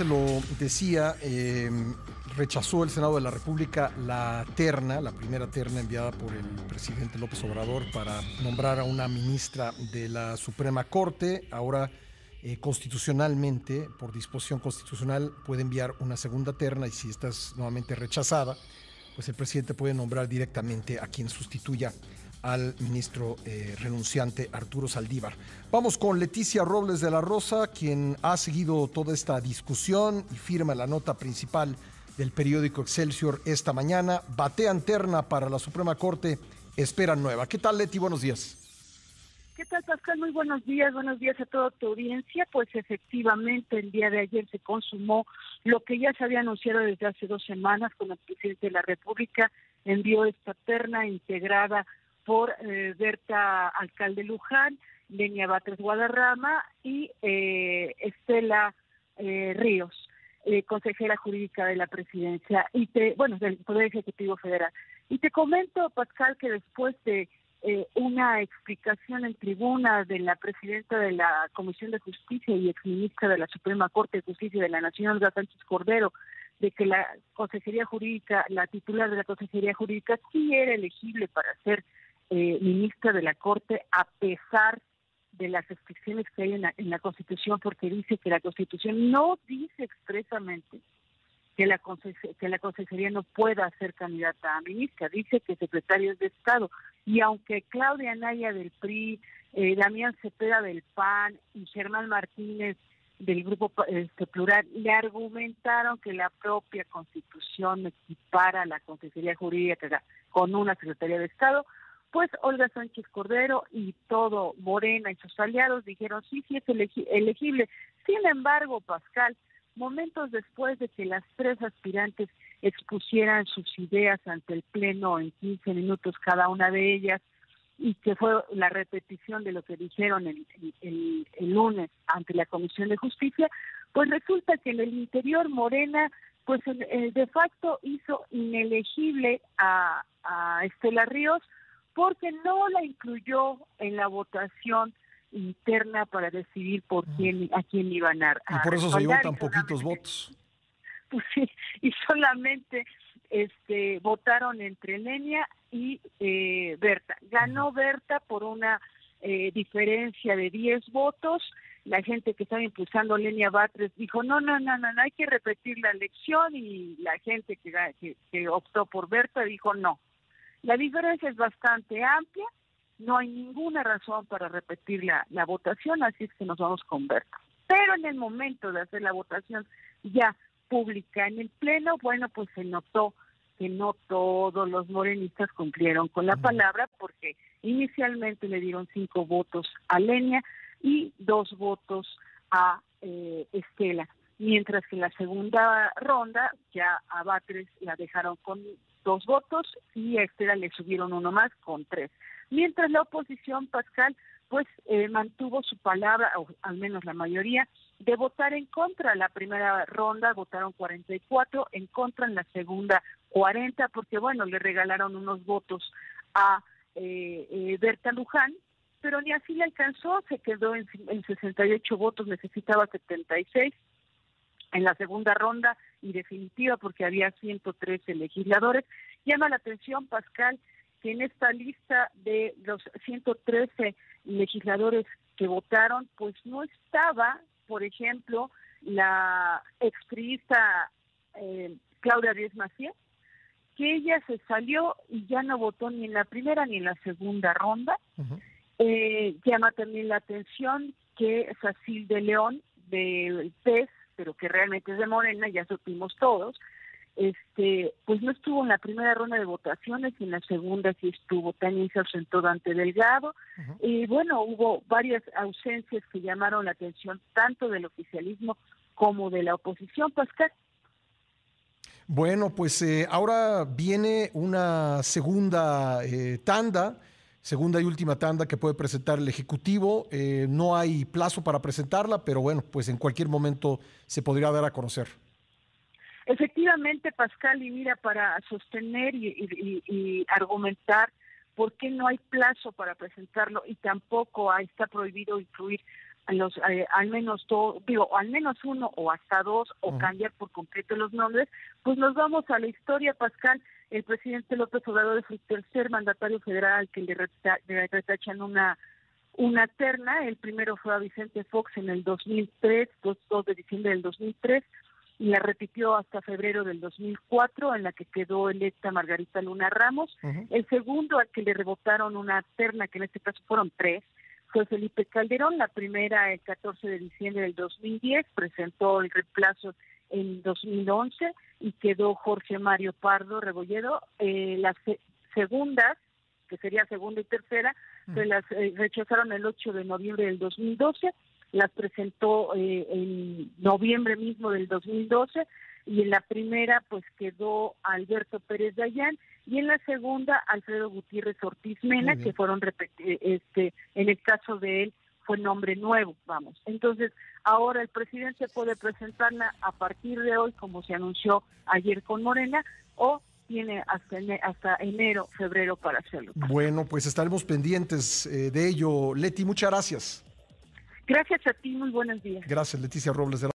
se lo decía, em, rechazó el Senado de la República la terna, la primera terna enviada por el presidente López Obrador para nombrar a una ministra de la Suprema Corte. Ahora, eh, constitucionalmente, por disposición constitucional, puede enviar una segunda terna y si esta es nuevamente rechazada, pues el presidente puede nombrar directamente a quien sustituya al ministro eh, renunciante Arturo Saldívar. Vamos con Leticia Robles de la Rosa, quien ha seguido toda esta discusión y firma la nota principal del periódico Excelsior esta mañana. Batean terna para la Suprema Corte, esperan nueva. ¿Qué tal, Leti? Buenos días. ¿Qué tal, Pascal? Muy buenos días, buenos días a toda tu audiencia. Pues efectivamente, el día de ayer se consumó lo que ya se había anunciado desde hace dos semanas, cuando el presidente de la República envió esta terna integrada por eh, Berta Alcalde Luján, Lenia Batres Guadarrama y eh, Estela eh, Ríos, consejera jurídica de la presidencia, y te, bueno, del Poder Ejecutivo Federal. Y te comento, Pascal, que después de una explicación en tribuna de la presidenta de la Comisión de Justicia y exministra de la Suprema Corte de Justicia de la Nación, Olga Sánchez Cordero, de que la Consejería Jurídica, la titular de la Consejería Jurídica, sí era elegible para ser eh, ministra de la Corte a pesar de las restricciones que hay en la, Constitución, porque dice que la Constitución no dice expresamente que la, que la Consejería no pueda ser candidata a ministra, dice que secretarios de Estado. Y aunque Claudia Naya del PRI, eh, Damián Cepeda del PAN y Germán Martínez del Grupo este, Plural le argumentaron que la propia Constitución equipara la Consejería Jurídica con una Secretaría de Estado, pues Olga Sánchez Cordero y todo Morena y sus aliados dijeron sí, sí es elegible. Sin embargo, Pascal, momentos después de que las tres aspirantes expusieran sus ideas ante el Pleno en 15 minutos cada una de ellas, y que fue la repetición de lo que dijeron el, el, lunes ante la Comisión de Justicia, pues resulta que en el interior Morena, pues de facto hizo inelegible a Estela Ríos, porque no la incluyó en la votación interna para decidir por quién a quién iban a y por eso se llevó tan poquitos votos pues sí y solamente este votaron entre Lenia y eh, Berta. Ganó Berta por una eh, diferencia de 10 votos. La gente que estaba impulsando Lenia Batres dijo no no no no no hay que repetir la elección y la gente que, que optó por Berta dijo no la diferencia es bastante amplia, no hay ninguna razón para repetir la, la votación, así es que nos vamos con Berta. Pero en el momento de hacer la votación ya pública en el Pleno, bueno, pues se notó que no todos los morenistas cumplieron con la palabra porque inicialmente le dieron cinco votos a Lenia y dos votos a eh, Estela, mientras que en la segunda ronda ya a Batres la dejaron con dos votos y a Estela le subieron uno más con tres. Mientras la oposición, Pascal, pues eh, mantuvo su palabra, o al menos la mayoría, de votar en contra. La primera ronda votaron 44, en contra en la segunda 40, porque bueno, le regalaron unos votos a eh, eh, Berta Luján, pero ni así le alcanzó, se quedó en, en 68 votos, necesitaba 76 en la segunda ronda y definitiva porque había 113 legisladores. Llama la atención, Pascal, que en esta lista de los 113 legisladores que votaron, pues no estaba, por ejemplo, la expriista eh, Claudia Díez Macías, que ella se salió y ya no votó ni en la primera ni en la segunda ronda. eh, llama también la atención que Facil de León del PES pero que realmente es de Morena, ya supimos todos, este, pues no estuvo en la primera ronda de votaciones y en la segunda sí estuvo, también se ausentó Dante Delgado, y bueno, hubo varias ausencias que llamaron la atención tanto del oficialismo como de la oposición, Pascal. Bueno, pues eh, ahora viene una segunda eh, tanda segunda y última tanda que puede presentar el Ejecutivo. Eh, no hay plazo para presentarla, pero bueno, pues en cualquier momento se podría dar a conocer. Efectivamente, Pascal, y mira, para sostener y, argumentar por qué no hay plazo para presentarlo y tampoco está prohibido incluir los, eh, al menos todo, digo, al menos uno o hasta dos, o cambiar por completo los nombres, pues nos vamos a la historia, Pascal. El presidente López Obrador es el tercer mandatario federal que le, retachan una una terna. El primero fue a Vicente Fox en el 2003, 2, 2 de diciembre del 2003, y la repitió hasta febrero del 2004, en la que quedó electa Margarita Luna Ramos. El segundo al que le rebotaron una terna, que en este caso fueron tres, fue Felipe Calderón. La primera, el 14 de diciembre del 2010, presentó el reemplazo en 2011 y quedó Jorge Mario Pardo Rebolledo. Eh, las segundas, que sería segunda y tercera, se las eh, rechazaron el 8 de noviembre del 2012, las presentó eh, en noviembre mismo del 2012 y en la primera pues quedó Alberto Pérez Dayán y en la segunda Alfredo Gutiérrez Ortiz Mena, que fueron este en el caso de él fue nombre nuevo, vamos. Entonces, ahora el presidente puede presentarla a partir de hoy, como se anunció ayer con Morena, o tiene hasta, hasta enero, febrero para hacerlo. Bueno, pues estaremos pendientes eh, de ello. Leti, muchas gracias. Gracias a ti, muy buenos días. Gracias, Leticia Robles de